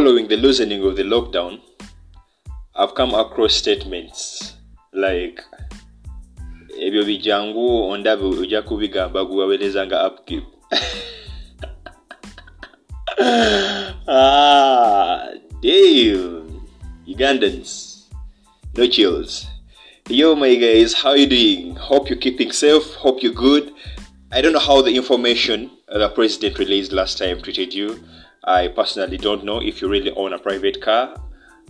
following the loosening of the lockdown, I've come across statements like ebyo bijangu ondabe ojja kubigamba guwaweereza nga upkeep ah, damn. Ugandans, no chills. Yo, my guys, how you doing? Hope you're keeping safe. Hope you're good. I don't know how the information the president released last time treated you. I personally don't know if you really own a private car.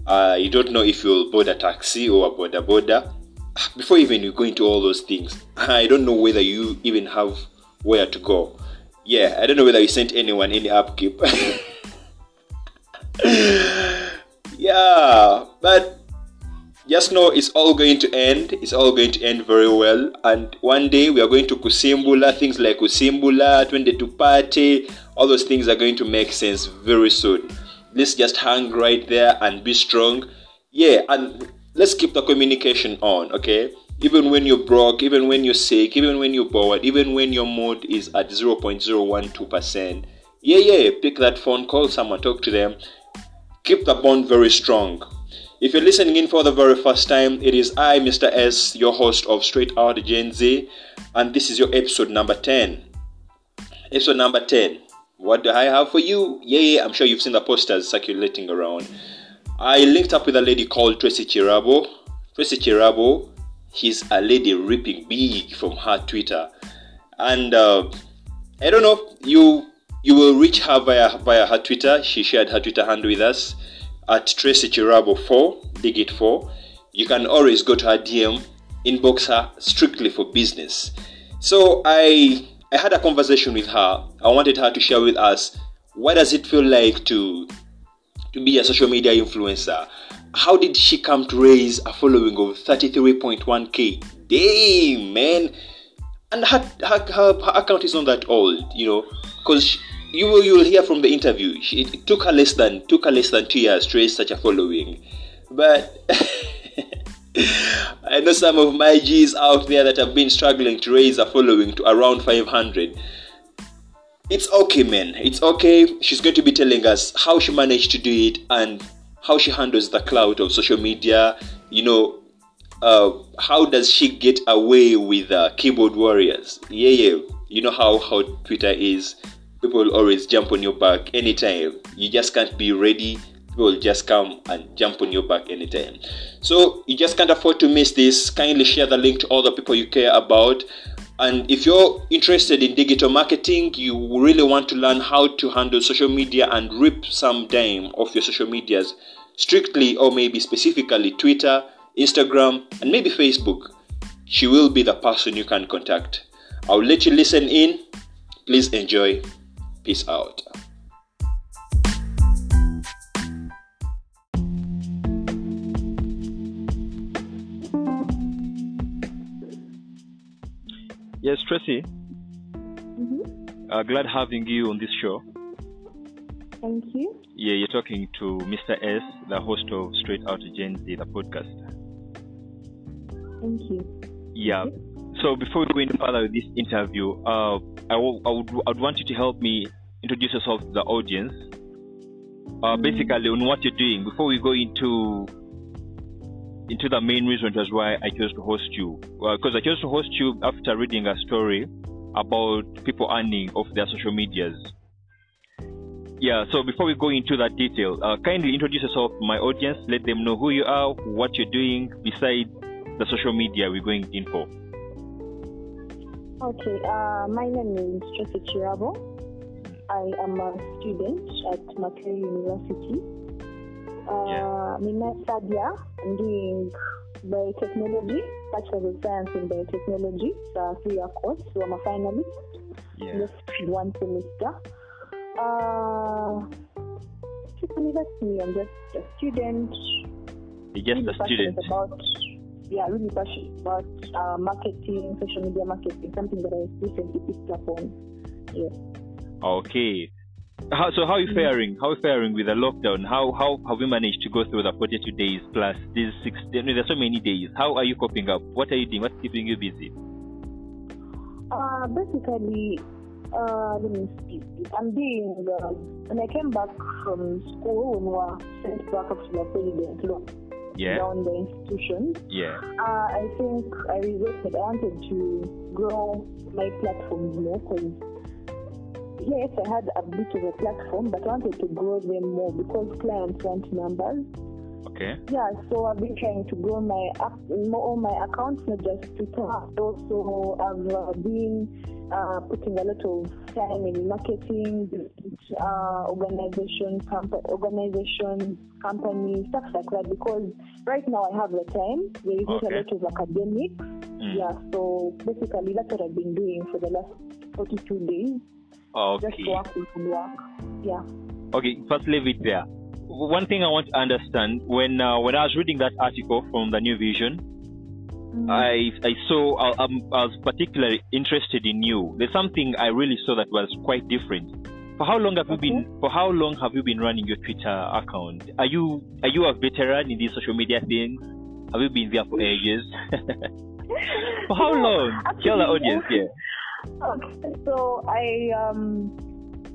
Uh, you don't know if you'll board a taxi or a boda boda. Before even you go into all those things, I don't know whether you even have where to go. Yeah, I don't know whether you sent anyone any upkeep. yeah, but just know it's all going to end. It's all going to end very well. And one day we are going to Kusimbula, things like Kusimbula, Twende to Party, all those things are going to make sense very soon. Let's just hang right there and be strong. Yeah, and let's keep the communication on, okay? Even when you're broke, even when you're sick, even when you're bored, even when your mood is at 0.012%, yeah, yeah, pick that phone, call someone, talk to them. Keep the bond very strong. If you're listening in for the very first time, it is I, Mr. S, your host of Straight Out Gen Z, and this is your episode number 10. Episode number 10. What do I have for you? Yeah, yeah, I'm sure you've seen the posters circulating around. I linked up with a lady called Tracy Chirabo. Tracy Chirabo, she's a lady ripping big from her Twitter. And uh, I don't know, you you will reach her via via her Twitter. She shared her Twitter handle with us at Tracy Chirabo 4, Digit 4. You can always go to her DM, inbox her strictly for business. So I I had a conversation with her. I wanted her to share with us what does it feel like to to be a social media influencer. How did she come to raise a following of 33.1k? Damn, man. And her, her, her, her account is not that old, you know, because you will you will hear from the interview. She, it took her less than took her less than two years to raise such a following, but I know some of my G's out there that have been struggling to raise a following to around 500. It's okay, man. It's okay. She's going to be telling us how she managed to do it and how she handles the cloud of social media. You know, uh, how does she get away with uh, keyboard warriors? Yeah, yeah. You know how how Twitter is. People always jump on your back anytime. You just can't be ready. People will just come and jump on your back anytime. So you just can't afford to miss this. Kindly share the link to all the people you care about. And if you're interested in digital marketing, you really want to learn how to handle social media and rip some dime off your social medias, strictly or maybe specifically Twitter, Instagram, and maybe Facebook, she will be the person you can contact. I'll let you listen in. Please enjoy. Peace out. Yes, Tracy. Mm-hmm. Uh, glad having you on this show. Thank you. Yeah, you're talking to Mr. S, the host of Straight Out Gen Z, the podcast. Thank you. Yeah. So before we go any further with this interview, uh, I, w- I would I would want you to help me introduce yourself to the audience. Uh, basically, on what you're doing before we go into into the main reason which was why I chose to host you. Because I chose to host you after reading a story about people earning off their social medias. Yeah, so before we go into that detail, uh, kindly introduce yourself to my audience. Let them know who you are, what you're doing besides the social media we're going in for. Okay, uh, my name is Tracy Chirabo. I am a student at Makerere University. Uh, Yeah. I'm in my third year. I'm doing biotechnology, Bachelor of Science in Biotechnology. It's a three-year course, so I'm a finalist. Yeah. Just one semester. Uh, that's me. I'm just a student. You're just really a student. about yeah really passionate about uh, marketing social media marketing something that i recently picked up on yeah Okay. How, so how are you faring? How are you faring with the lockdown? How how have you managed to go through the 42 days plus these six? I mean, there's so many days. How are you coping up? What are you doing? What's keeping you busy? uh basically Uh, let me see. I'm being, uh, when I came back from school, when we were sent back up to the president look Yeah. down the institution, Yeah. uh, I think I resorted, I wanted to grow my platforms more because yes, I had a bit of a platform, but I wanted to grow them more because clients want numbers. Okay. Yeah, so I've been trying to grow my all my accounts, not just Twitter. Also, I've uh, been uh, putting a lot of time in marketing, uh, organization, comp- organization, company, stuff like that. Because right now I have the time. There is Okay. a lot of academics. Mm. Yeah, so basically that's what I've been doing for the last 42 days. Just Okay. working and work. Yeah. Okay, first leave it there. One thing I want to understand when uh, when I was reading that article from the New Vision, I I saw I, I'm, I was particularly interested in you. There's something I really saw that was quite different. For how long have you been For how long have you been running your Twitter account? Are you are you a veteran in these social media things? Have you been there for ages? for how long? Tell the audience. Yeah. Okay, so I um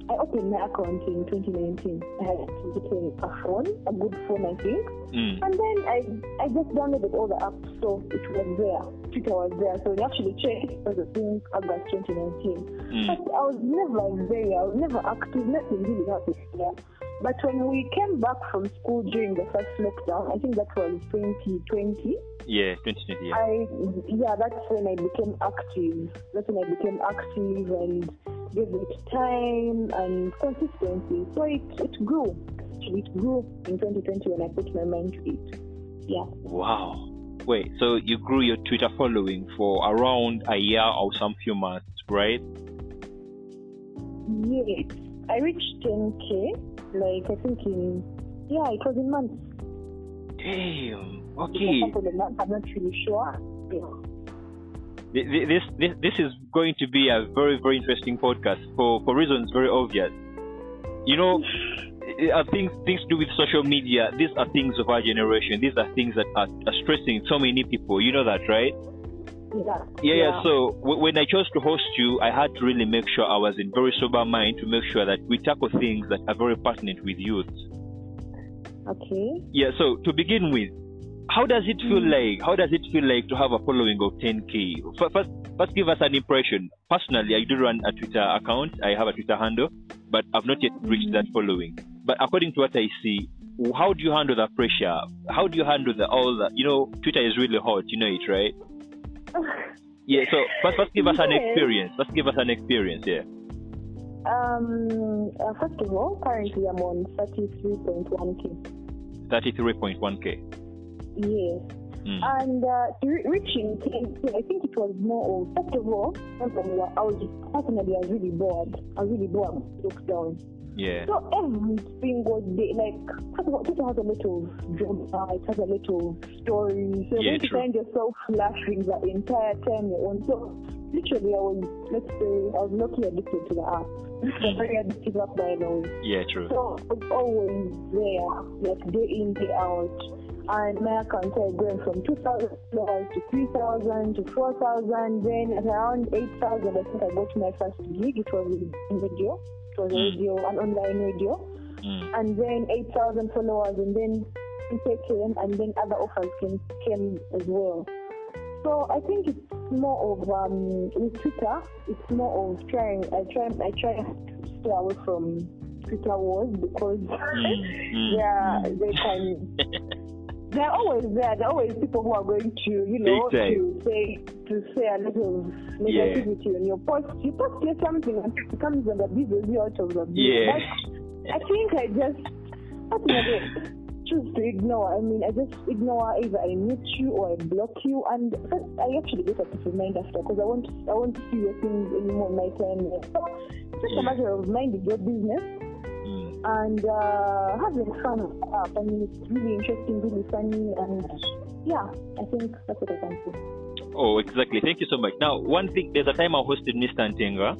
I opened my account in 2019. I had a phone, a good phone, I think, Mm. and then I I just downloaded all the apps, so it was there. Twitter was there, so it actually changed. It was I think August 2019. Mm. But I was never there. I was never active. Nothing really happened there. But when we came back from school during the first lockdown, I think that was 2020. Yeah, 2020. Yeah. I yeah, that's when I became active. That's when I became active and gave it time and consistency. So it it grew. It grew in 2020 when I put my mind to it. Yeah. Wow. Wait, so you grew your Twitter following for around a year or some few months, right? Yes. I reached 10k. Like I think in yeah, it was in months. Damn. A Okay. couple of months. I'm not really sure. Yeah. Th- th- This this this is going to be a very very interesting podcast for for reasons very obvious. You know, uh, things things to do with social media. These are things of our generation. These are things that are, are stressing so many people. You know that, right? Yeah. Yeah, yeah. So w- when I chose to host you, I had to really make sure I was in very sober mind to make sure that we tackle things that are very pertinent with youth. Okay. Yeah. So to begin with, how does it feel mm. like? How does it feel like to have a following of 10k? F- First, first give us an impression. Personally, I do run a Twitter account. I have a Twitter handle, but I've not yet reached that mm. following. But according to what I see, how do you handle the pressure? How do you handle the all the? You know, Twitter is really hot. You know it, right? Yeah. So first, first give us an experience. First give us an experience. Yeah. Um, uh, first of all, currently I'm on 33.1k. 33.1k. Yes. Mm. And uh, re- reaching 10k, I think it was more of, first of all, I was personally, I was really bored. I was really bored lockdown. Yeah. So every single day, like, first of all, Twitter has a lot of drama, it has a lot of stories. So Yeah, you find yourself laughing the entire time you're on. So literally, I was, let's say, I was lucky addicted to the app. Very addictive app, by the way. Yeah. True. So it's always there, like day in, day out. And my account started going from 2,000 dollars to 3,000 to 4,000. Then at around 8,000, I think I got my first gig. It was in radio. It was a Mm. radio, an online radio. Mm. And then 8,000 followers. And then people came, and then other offers came, came as well. So I think it's more of um, with Twitter. It's more of trying. I try. I try to stay away from Twitter wars because Mm, mm, yeah, mm. they can. They're always there. There are always people who are going to, you know, to say to say a of negativity on your post. You post here something and it comes and abuses you out of the blue. Yeah. I think I just personally choose to ignore. I mean, I just ignore either I mute you or I block you, and I actually get a peace of mind after because I won't I won't see your things anymore on my time. So it's just Yeah. a matter of minding your business Mm. And uh, having fun the app. I mean, it's really interesting, really funny, and yeah, I think that's what I can say. Oh, exactly. Thank you so much. Now, one thing, there's a time I hosted Mr. Ntenga,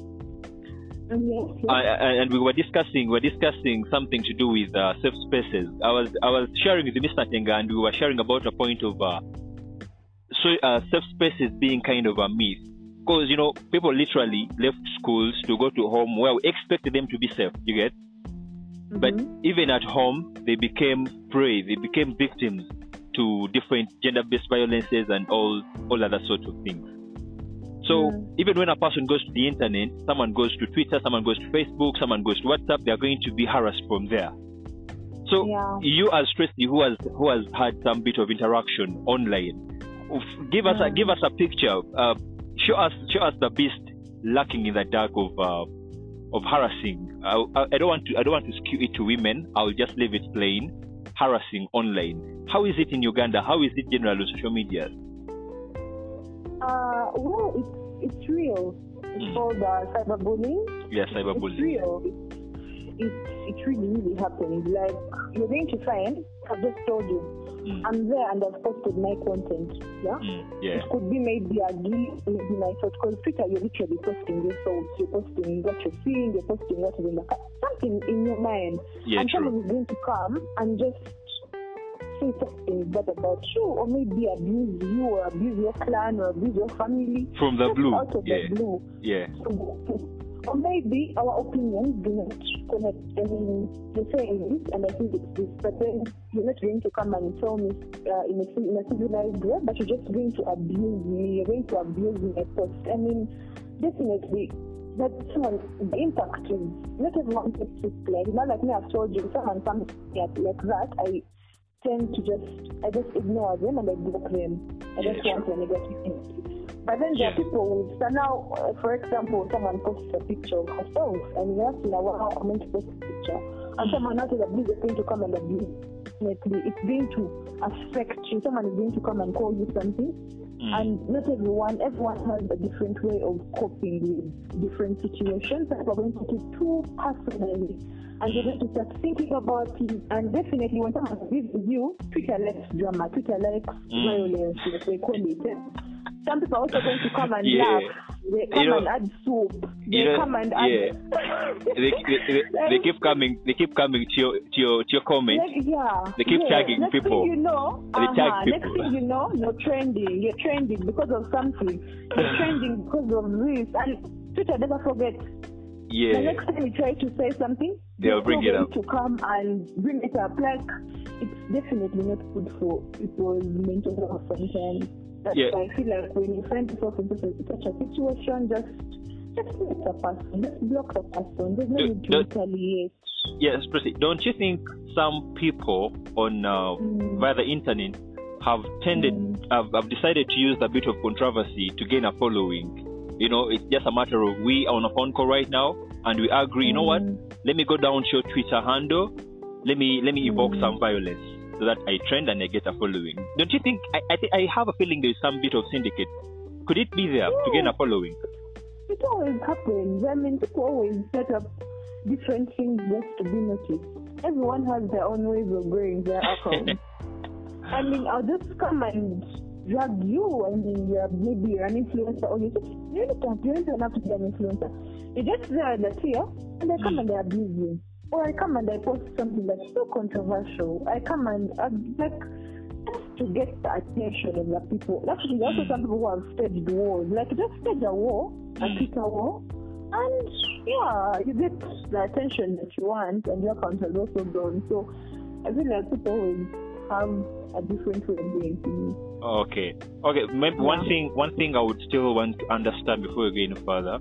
And yes, yes. I, I, and we were discussing, we were discussing something to do with uh, safe spaces. I was, I was sharing with Mr. Ntenga, and we were sharing about a point of uh, so, uh, safe spaces being kind of a myth. because you know people literally left schools to go to home where we expected them to be safe. You get, but Mhm. even at home they became prey. They became victims to different gender-based violences and all all other sorts of things. So Mm. even when a person goes to the internet, someone goes to Twitter, someone goes to Facebook, someone goes to WhatsApp, they are going to be harassed from there. So Yeah. you as Tracy, who has who has had some bit of interaction online, give us a Mm. give us a picture. Uh, show us show us the beast lurking in the dark of uh, of harassing. I, I, I don't want to I don't want to skew it to women. I'll just leave it plain. Harassing online. How is it in Uganda? How is it generally on social media? Uh, well, it's it's real. It's Mm. called uh, cyberbullying. Yes, It's cyberbullying. real. It's, it's it really really happens. Like you're going to find. I've just told you. Mm. I'm there and I've posted my content. Yeah. Mm, yeah. It could be maybe a gift, maybe my thought. Because Twitter, you're literally posting your thoughts. You're posting what you're seeing. You're posting what is in the car. Something in your mind. Yeah, and true. someone is going to come and just say something bad about you, or maybe abuse you, or abuse your clan, or abuse your family. From the Just blue. Out of Yeah. the blue. Yeah. Or maybe our opinions do not connect. I mean, you're saying this, and I think it's this, but then you're not going to come and tell me uh, in, a, in a civilized way, but you're just going to abuse me. You're going to abuse my post. I mean, definitely. That someone, the impact is not everyone takes it like not like me. I've told you, if someone comes at like that, I tend to just I just ignore them and I block them. I Yeah, just want a negative. But then there Yeah. are people who so now, uh, for example, someone posts a picture of herself, and once in a while I'm going to post a picture, and someone else is abuse is going to come and abuse. Definitely, it's going to affect you. Someone is going to come and call you something, Mm. and not everyone, everyone has a different way of coping with different situations. Some we're going to take too personally, and they're going to start thinking about it. And definitely, when someone abuses you, Twitter likes drama, Twitter likes Mm. violence, like they call it. Some people are also going to come and Yeah. laugh. They come know- and add soup. They you know, come and add. they, they, they, they keep coming they keep coming to your to your to your comment Like, yeah. They keep yeah. tagging Next people. Thing you know, They tag uh-huh. Next people. thing you know, you're trending. You're trending because of something. You're trending because of this. And Twitter never forgets. The yeah next time you try to say something, They'll bring it up. to come and bring it up. Like it's definitely not good for people's mental health sometimes. That's Yeah. why I feel like when you find yourself in such a, a situation, just just let the person, just block the person. There's no need to retaliate. yes precisely. don't you think some people on uh, Mm. via the internet have tended Mm. have, have decided to use the bit of controversy to gain a following you know it's just a matter of we are on a phone call right now and we agree you know what Mm. let me go down to your twitter handle let me let me evoke Mm. some violence so that i trend and i get a following don't you think i i, think I have a feeling there's some bit of syndicate could it be there to gain a following It always happens. I mean, people always set up different things just to be noticed. Everyone has their own ways of growing their account. I mean, I'll just come and drag you. I mean, you're maybe you're an influencer, or you just you don't you don't have to be an influencer. You're just there in the tier, and they come hmm. and they abuse you. Or I come and I post something that's so controversial. I come and I, like just to get the attention of the people. Actually, there are also some hmm. people who have staged wars. Like just stage a war, a hmm. Twitter war, and yeah, you get the attention that you want, and your account has also grown. So I feel like people have a different way of doing things. Okay. Okay. Maybe one thing. One thing I would still want to understand before we go any further.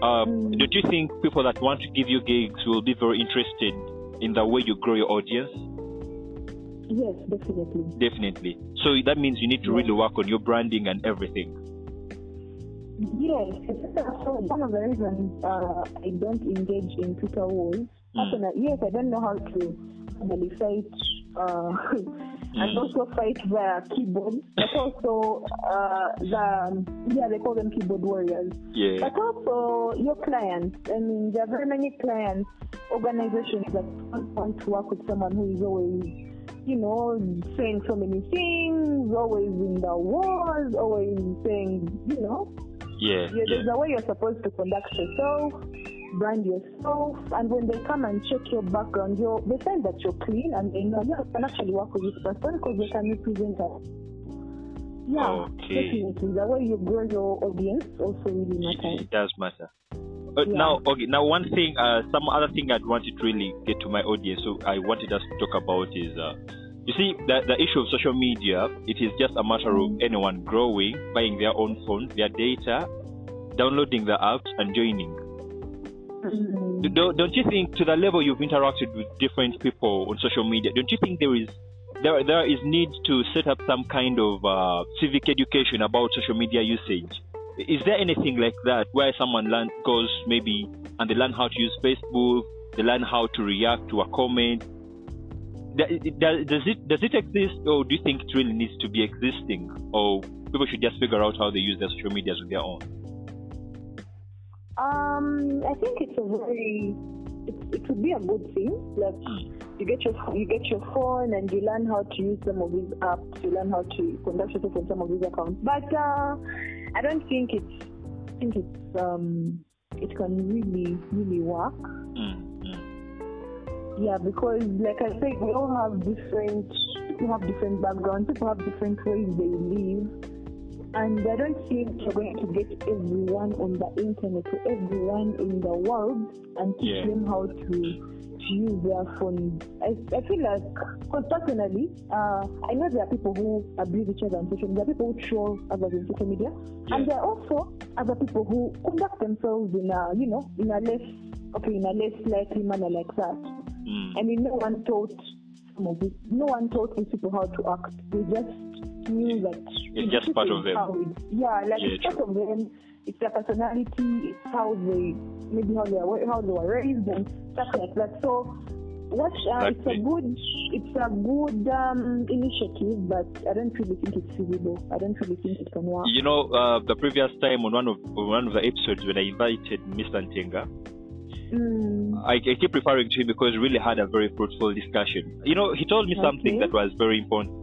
Uh, Mm. Don't you think people that want to give you gigs will be very interested in the way you grow your audience? Yes, definitely. Definitely. So that means you need to Yeah. really work on your branding and everything. Yes, it's also one of the reasons uh, I don't engage in Twitter wars. Personally, yes, I don't know how to really fight uh, and Mm. also fight via keyboard, but also uh, the yeah they call them keyboard warriors. Yeah. But also your clients. I mean, there are very many clients, organizations that don't want to work with someone who is always, you know, saying so many things, always in the wars, always saying, you know, Yeah. yeah, Yeah. there's a way you're supposed to conduct yourself, brand yourself, and when they come and check your background, you're, they find that you're clean and they know, yeah, I can actually work with this person because they can represent us. Yeah, Okay. definitely. The way you grow your audience also really matters. it does matter. Uh, Yeah. Now, okay. Now, one thing, uh, some other thing I'd wanted to really get to my audience, so I wanted us to talk about is, uh, you see, the, the issue of social media. It is just a matter of Mm. anyone growing, buying their own phone, their data, downloading the apps, and joining. Mm. Don't, don't you think, to the level you've interacted with different people on social media, don't you think there is there there is need to set up some kind of uh, civic education about social media usage? Is there anything like that where someone learn, goes maybe and they learn how to use Facebook, they learn how to react to a comment? Does, does it does it exist, or do you think it really needs to be existing, or people should just figure out how they use their social medias on their own? Um, I think it's a very, it, it would be a good thing. Like you get your you get your phone and you learn how to use some of these apps. You learn how to conduct yourself on some of these accounts. But uh, I don't think it's, I think it's um, it can really really work. Mm, mm. Yeah, because like I said, we all have different, we have different backgrounds. People have different ways they live. And I don't think you're going to get everyone on the internet or everyone in the world and teach Yeah. them how to, to use their phone. I, I feel like, because personally, uh, I know there are people who abuse each other on social media, there are people who troll others on social media, and there are also other people who conduct themselves in a, you know, in a less, okay, in a less likely manner like that. Mm. I mean, no one taught some of it. No one taught these people how to act. They just that. It's just part of them. it- yeah, like Yeah, it's part of them. It's their personality. It's how they maybe how they are how they were raised and stuff like that. So, what uh, it's a good it's a good um, initiative, but I don't really think it's feasible. I don't really think it can work. You know, uh, the previous time on one of on one of the episodes when I invited Mr. Ntenga, Mm, I, I keep referring to him because we really had a very fruitful discussion. You know, he told me something that was very important.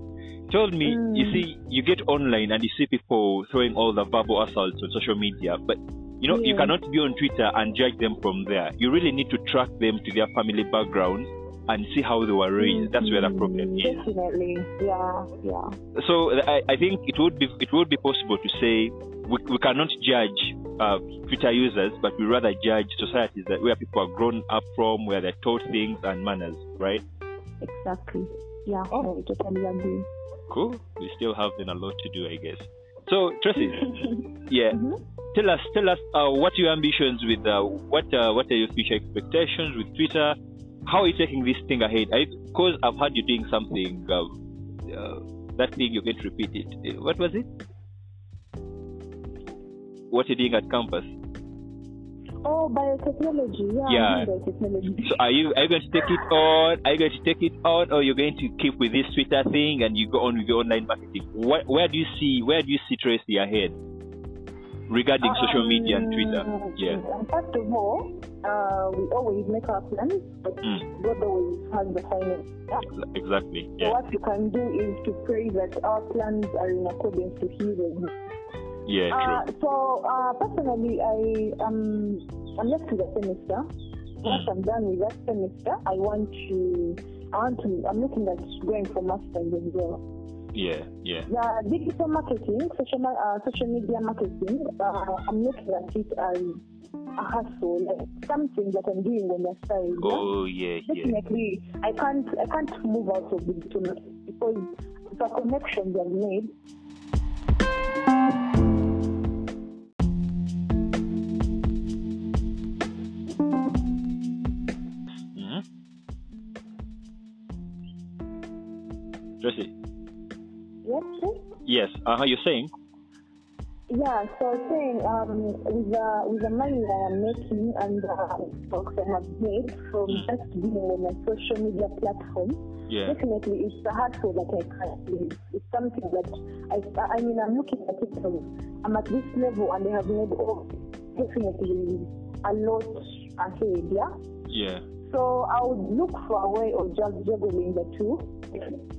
Told me, you Mm. see, you get online and you see people throwing all the verbal assaults on social media, but you know, you cannot be on Twitter and judge them from there. You really need to track them to their family background and see how they were raised. That's where the problem mm, is. Definitely, yeah, yeah. so I, I think it would be it would be possible to say we, we cannot judge uh, Twitter users, but we rather judge societies that where people are grown up from, where they're taught things and manners, right? Exactly. Yeah, Oh. I totally agree. Cool. We still have then a lot to do, I guess. So Tracy, yeah, Mhm. tell us tell us uh, what are your ambitions with uh, what uh, what are your future expectations with Twitter? How are you taking this thing ahead? Because I've heard you doing something. Uh, uh, that thing you can repeat it. Uh, What was it? What are you're doing at campus? Oh, biotechnology. Yeah, Yeah. Biotechnology. So are you are you going to take it on? Are you going to take it on, or you're going to keep with this Twitter thing and you go on with your online marketing? What, where do you see where do you see Tracy ahead regarding social media and Twitter? Um, Yeah. First of all, uh, we always make our plans, but Mm. God always has the final. Yeah. Exactly. So Yeah. what you can do is to pray that our plans are in accordance to His will. Yeah. Uh, so uh, personally, I am I'm left with a semester. Once I'm done with that semester, I want to I want to I'm looking at going for masters as well. Yeah. Yeah. The digital marketing, social ma- uh, social media marketing, uh, I'm looking at it as a hustle, like something that I'm doing on the side. yeah? Oh yeah. Yeah. Definitely, I can't I can't move out of digital marketing because the connections I've made Yes. Uh, how you saying? Yeah, so I was saying, um, with the with the money that I'm making and the stocks I have made from Mm. just being on a social media platform, Yeah. definitely it's a hustle that I can't leave. It's something that I, I mean, I'm looking at it from, I'm at this level and I have made all, definitely a lot ahead, yeah? Yeah. So I would look for a way of just juggling the two.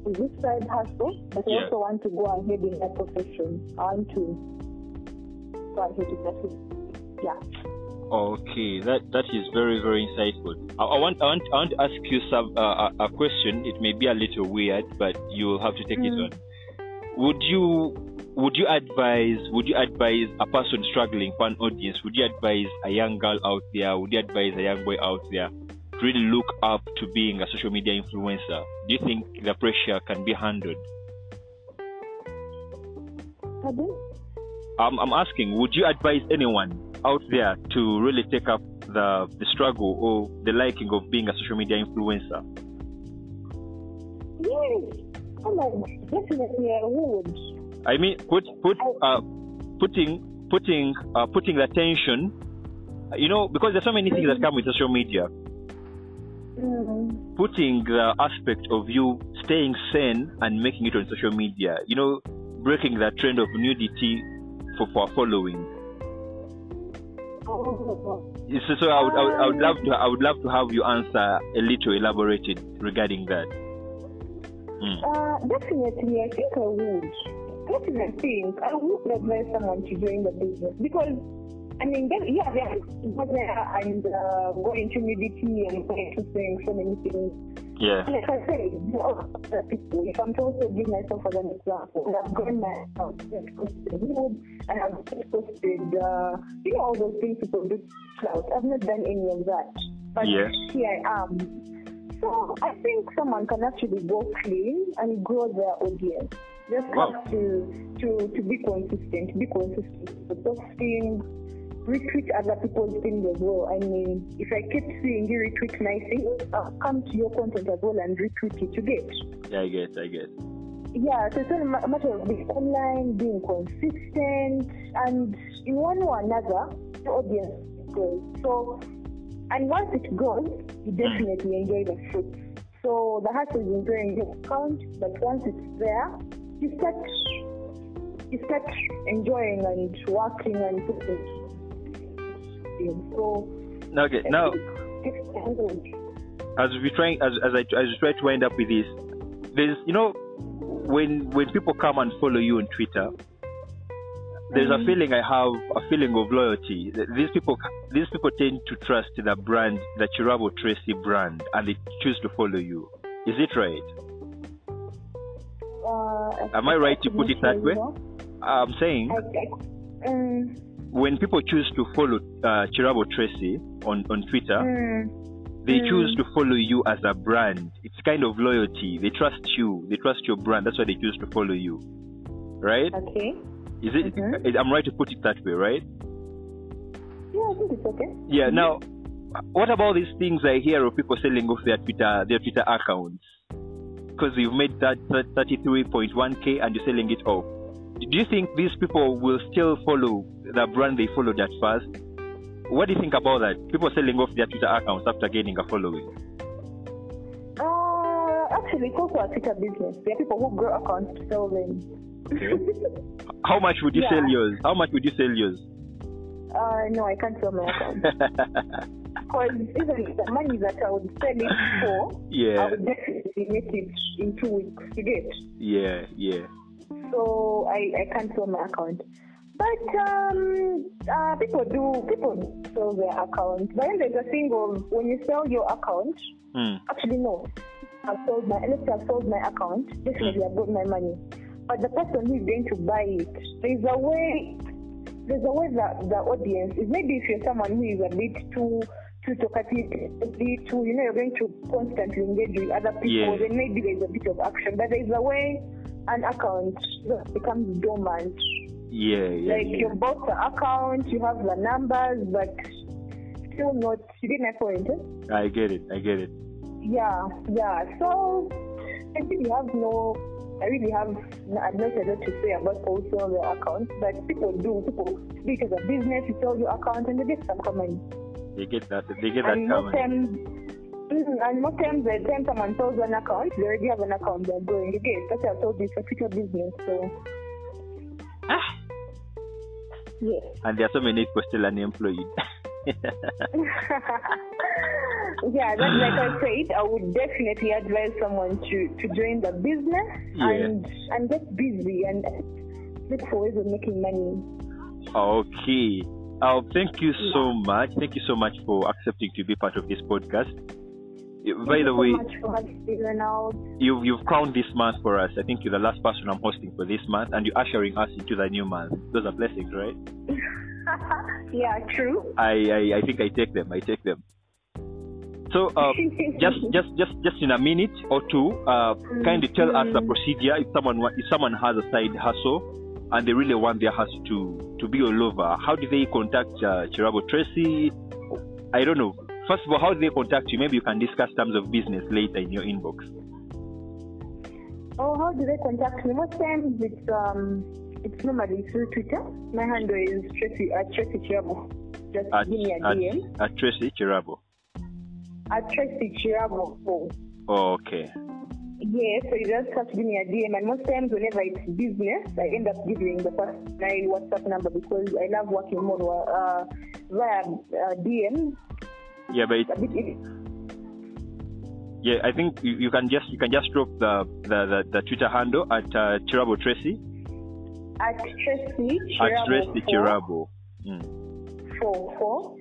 This side hustle, but I also want to go ahead in that profession. I want to go ahead with that. Yeah. Okay, that that is very very insightful. I, I want I want I want to ask you some uh, a, a question. It may be a little weird, but you will have to take it Mm. on. Would you would you advise would you advise a person struggling for an audience would you advise a young girl out there would you advise a young boy out there really look up to being a social media influencer do you think the pressure can be handled Pardon? I'm, I'm asking would you advise anyone out there to really take up the the struggle or the liking of being a social media influencer Yes. Oh definitely I would. I mean, put put uh, putting putting uh, putting the tension. You know, because there's so many things that come with social media. Mm. Putting the aspect of you staying sane and making it on social media. You know, breaking the trend of nudity for for following. Oh. So, so I would, I would I would love to I would love to have you answer a little elaborated regarding that. Mm. Uh, definitely, I think I would. Definitely, I think I would advise someone to join the business because, I mean, yeah, they are go there and uh, go into nudity and go into saying so many things. Yeah. Like I other people. If I'm to also give myself as an example, I've grown my account, I've posted and I've posted, uh, you know, all those things people do. Cloud. I've not done any of that, but Yeah. here I am. So I think someone can actually go clean and grow their audience. Just Wow. have to to to be consistent. Be consistent. with posting, retweet other people's things as well. I mean, if I keep seeing you retweet my thing, I'll come to your content as well and retweet it. You get? Yeah, I get, I get. Yeah, so it's not a matter of being online, being consistent, and in one or another, the audience grows. So, and once it grows, you hmm. definitely enjoy the fruit. So the hassle is enjoying your account, but once it's there, you start you start enjoying and working and putting. So okay, now. think it's handled. as we trying as as I as we try to wind up with this, there's you know when when people come and follow you on Twitter, there's a Mhm. feeling I have a feeling of loyalty. These people these people tend to trust the brand, the Chirabo Tracy brand, and they choose to follow you. Is it right? Uh, Am I right to put it that way? I'm saying I, I, um, when people choose to follow uh, Chirabo Tracy on on Twitter, mm, they Mm. choose to follow you as a brand. It's kind of loyalty. They trust you. They trust your brand. That's why they choose to follow you. Right? okay. Is it? Mhm. I'm right to put it that way, right? Yeah, I think it's okay. Yeah. Now, what about these things I hear of people selling off their Twitter their Twitter accounts? Because you've made that 33.1k and you're selling it off. Do you think these people will still follow the brand they followed at first? What do you think about that? People selling off their Twitter accounts after gaining a following. Uh, actually, it's also a Twitter business. There are people who grow accounts to sell them. How much would you Yeah. sell yours? How much would you sell yours? uh, no, I can't sell my account. Because even the money that I would sell it for, I yeah, would definitely make it in two weeks to get. yeah, yeah. So I, I can't sell my account. But um, uh, people do people sell their accounts. But then there's a thing of when you sell your account, Hmm. actually no. I've sold my let's say I've sold my account, definitely I've got my money. But the person who is going to buy it, there's a way there's a way that the audience is maybe if you're someone who is a bit too too talkative, a bit too you know, you're going to constantly engage with other people, Yeah. then maybe there's a bit of action. But there's a way an account that becomes dormant. Yeah, yeah, like yeah. you bought the account, you have the numbers, but still not you get my point, eh? I get it. I get it. Yeah, yeah. So I really have no, I really have not a lot to say about also on their accounts, but people do. People speak as a business, you sell your account and they get some money. They get that. They get that And most times, mm, and most times the time someone sells an account, they already have an account they're going. You get that's why I told you it's a future business. So Ah. yes. And there are so many people still unemployed. yeah, that's like I said, I would definitely advise someone to, to join the business Yeah. and and get busy and look for ways of making money. okay. Oh, thank you so much. Thank you so much for accepting to be part of this podcast. By the way, you so much for having me, Ronald. you've you've crowned this month for us. I think you're the last person I'm hosting for this month, and you're ushering us into the new month. Those are blessings, right? yeah, true. I, I, I think I take them. I take them. So uh, just just just just in a minute or two, uh, kindly tell us the procedure. If someone if someone has a side hustle and they really want their hustle to to be all over, how do they contact uh, Chirabo Tracy? I don't know. First of all, how do they contact you? Maybe you can discuss terms of business later in your inbox. Oh, how do they contact me? Most times it's um it's normally through Twitter. My handle is Tracy at Tracy Chirabo. Just At, give me a at, DM. at Tracy Chirabo. At Tracy Chirabo. Oh. Okay. Yeah, so you just have to give me a DM. And most times, whenever it's business, I end up giving the personal WhatsApp number because I love working more uh, via uh, DM. Yeah, but it, A bit easy. yeah, I think you, you can just you can just drop the the, the, the Twitter handle at uh, Chirabo Tracy At Tracy at Chirabo. Tracy four, Chirabo. Mm. Four, four.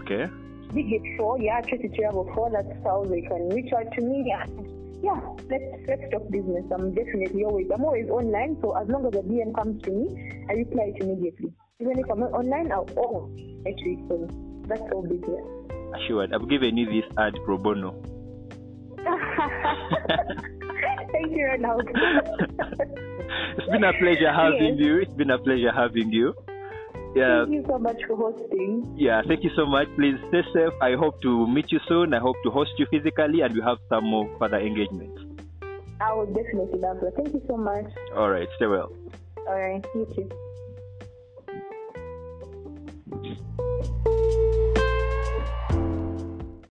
Okay. Digit four, yeah, Tracy Chirabo four. That's how they can reach out to me. And yeah, let's let's talk business. I'm definitely always I'm always online. So as long as a DM comes to me, I reply it immediately. Even if I'm not online, I'll to it. So that's all business. Assured. I've given you this ad pro bono. Thank you, Ronald. it's been a pleasure having Yes. you. It's been a pleasure having you. Yeah, Thank you so much for hosting. yeah. Thank you so much. Please stay safe. I hope to meet you soon. I hope to host you physically, and we have some more further engagement. I will definitely love that. Thank you so much. All right. Stay well. All right, you too.